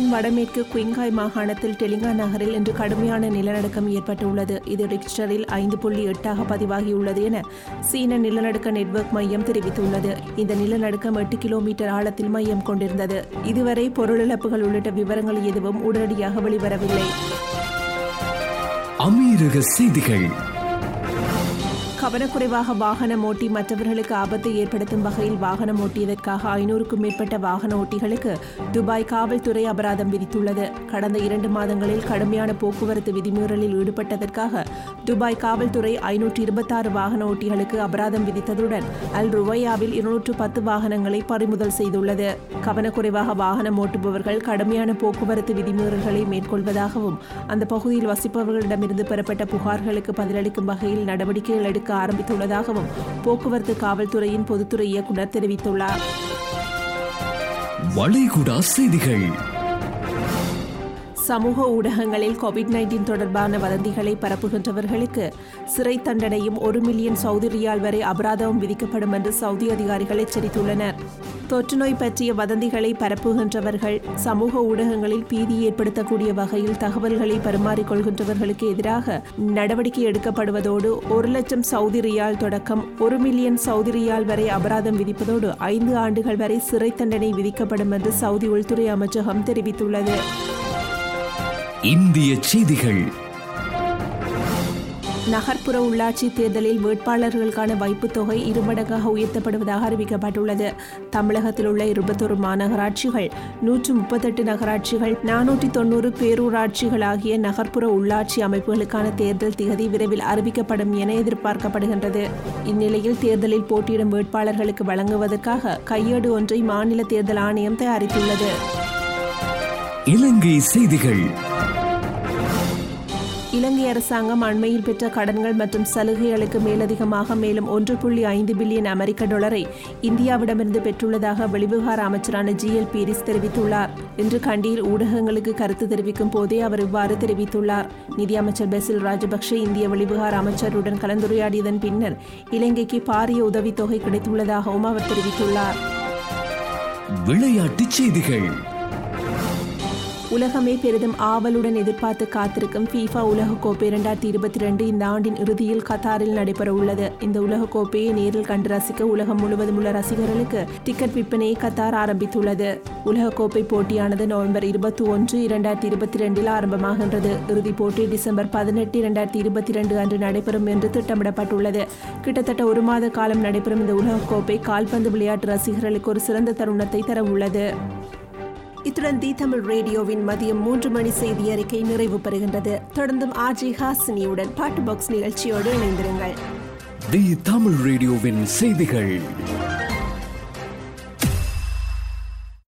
இந்தியாவின் வடமேற்கு குயிங்காய் மாகாணத்தில் டெலிங்கா நகரில் இன்று கடுமையான நிலநடுக்கம் ஏற்பட்டுள்ளது. இது ரிக்டரில் ஐந்து புள்ளி எட்டாக பதிவாகியுள்ளது என சீன நிலநடுக்க நெட்வொர்க் மையம் தெரிவித்துள்ளது. இந்த நிலநடுக்கம் எட்டு கிலோமீட்டர் ஆழத்தில் மையம் கொண்டிருந்தது. இதுவரை பொருளிழப்புகள் உள்ளிட்ட விவரங்கள் எதுவும் உடனடியாக வெளிவரவில்லை. அமீரக செய்திகள். கவனக்குறைவாக வாகனம் ஓட்டி மற்றவர்களுக்கு ஆபத்தை ஏற்படுத்தும் வகையில் வாகனம் ஓட்டியதற்காக ஐநூறுக்கும் மேற்பட்ட வாகன ஓட்டிகளுக்கு துபாய் காவல்துறை அபராதம் விதித்துள்ளது. கடந்த இரண்டு மாதங்களில் கடுமையான போக்குவரத்து விதிமீறலில் ஈடுபட்டதற்காக துபாய் காவல்துறை ஐநூற்று இருபத்தாறு வாகன ஓட்டிகளுக்கு அபராதம் விதித்ததுடன் அல் ருவையாவில் இருநூற்று பத்து வாகனங்களை பறிமுதல் செய்துள்ளது. கவனக்குறைவாக வாகனம் ஓட்டுபவர்கள் கடுமையான போக்குவரத்து விதிமீறல்களை மேற்கொள்வதாகவும் அந்த பகுதியில் வசிப்பவர்களிடமிருந்து பெறப்பட்ட புகார்களுக்கு பதிலளிக்கும் வகையில் நடவடிக்கைகள் எடுக்க ஆரம்பித்துள்ளதாகவும் போக்குவரத்து காவல்துறையின் பொதுத்துறை இயக்குநர் தெரிவித்துள்ளார். வளைகுடா செய்திகள். சமூக ஊடகங்களில் கோவிட் நைன்டீன் தொடர்பான வதந்திகளை பரப்புகின்றவர்களுக்கு சிறை தண்டனையும் ஒரு மில்லியன் சவுதி ரியால் வரை அபராதமும் விதிக்கப்படும் என்று சவுதி அதிகாரிகள் எச்சரித்துள்ளனர். தொற்றுநோய் பற்றிய வதந்திகளை பரப்புகின்றவர்கள் சமூக ஊடகங்களில் பீதி ஏற்படுத்தக்கூடிய வகையில் தகவல்களை பரிமாறிக்கொள்கின்றவர்களுக்கு எதிராக நடவடிக்கை எடுக்கப்படுவதோடு ஒரு லட்சம் சவுதி ரியால் தொடக்கம் ஒரு மில்லியன் சவுதி ரியால் வரை அபராதம் விதிப்பதோடு ஐந்து ஆண்டுகள் வரை சிறை தண்டனை விதிக்கப்படும் என்று சவுதி உள்துறை அமைச்சகம் தெரிவித்துள்ளது. இந்திய செய்திகள். நகர்ப்புற உள்ளாட்சி தேர்தலில் வேட்பாளர்களுக்கான வைப்புத் தொகை இருமடங்காக உயர்த்தப்படுவதாக அறிவிக்கப்பட்டுள்ளது. தமிழகத்தில் உள்ள இருபத்தொரு மாநகராட்சிகள் நூற்று முப்பத்தெட்டு நகராட்சிகள் நானூற்றி தொன்னூறு பேரூராட்சிகள் ஆகிய நகர்ப்புற உள்ளாட்சி அமைப்புகளுக்கான தேர்தல் திகதி விரைவில் அறிவிக்கப்படும் என எதிர்பார்க்கப்படுகின்றது. இந்நிலையில் தேர்தலில் போட்டியிடும் வேட்பாளர்களுக்கு வழங்குவதற்காக கையேடு ஒன்றை மாநில தேர்தல் ஆணையம் தயாரித்துள்ளது. இலங்கை செய்திகள். இலங்கை அரசாங்கம் அண்மையில் பெற்ற கடன்கள் மற்றும் சலுகைகளுக்கு மேலதிகமாக மேலும் ஒன்று புள்ளி ஐந்து பில்லியன் அமெரிக்க டாலரை இந்தியாவிடமிருந்து பெற்றுள்ளதாக வெளிவிவகார அமைச்சரான ஜி எல் பீரிஸ் தெரிவித்துள்ளார். இன்று கண்டியில் ஊடகங்களுக்கு கருத்து தெரிவிக்கும் போதே அவர் இவ்வாறு தெரிவித்துள்ளார். நிதியமைச்சர் பெசில் ராஜபக்ஷ இந்திய வெளிவிவகார அமைச்சருடன் கலந்துரையாடியதன் பின்னர் இலங்கைக்கு பாரிய உதவித்தொகை கிடைத்துள்ளதாகவும் அவர் தெரிவித்துள்ளார். விளையாட்டுச் செய்திகள். உலகமே பெரிதும் ஆவலுடன் எதிர்பார்த்து காத்திருக்கும் ஃபீஃபா உலகக்கோப்பை இரண்டாயிரத்தி இருபத்தி ரெண்டு இந்த ஆண்டின் இறுதியில் கத்தாரில் நடைபெற உள்ளது இந்த உலகக்கோப்பையை நேரில் கண்டு ரசிக்க உலகம் முழுவதும் உள்ள ரசிகர்களுக்கு டிக்கெட் விற்பனையை கத்தார் ஆரம்பித்துள்ளது. உலகக்கோப்பை போட்டியானது நவம்பர் இருபத்தி ஒன்று இரண்டாயிரத்தி இருபத்தி ரெண்டில் ஆரம்பமாகின்றது. இறுதிப் போட்டி டிசம்பர் பதினெட்டு இரண்டாயிரத்தி இருபத்தி ரெண்டு அன்று நடைபெறும் என்று திட்டமிடப்பட்டுள்ளது. கிட்டத்தட்ட ஒரு மாத காலம் நடைபெறும் இந்த உலகக்கோப்பை கால்பந்து விளையாட்டு ரசிகர்களுக்கு ஒரு சிறந்த தருணத்தை தர உள்ளது இத்துடன் தி தமிழ் ரேடியோவின் மதியம் மூன்று மணி செய்தி அறிக்கை நிறைவு பெறுகின்றது. தொடர்ந்தும் ஆர்ஜி ஹாசினியுடன் பாட்டு பாக்ஸ் நிகழ்ச்சியோடு இணைந்திருங்கள். தி தமிழ் ரேடியோவின் செய்திகள்.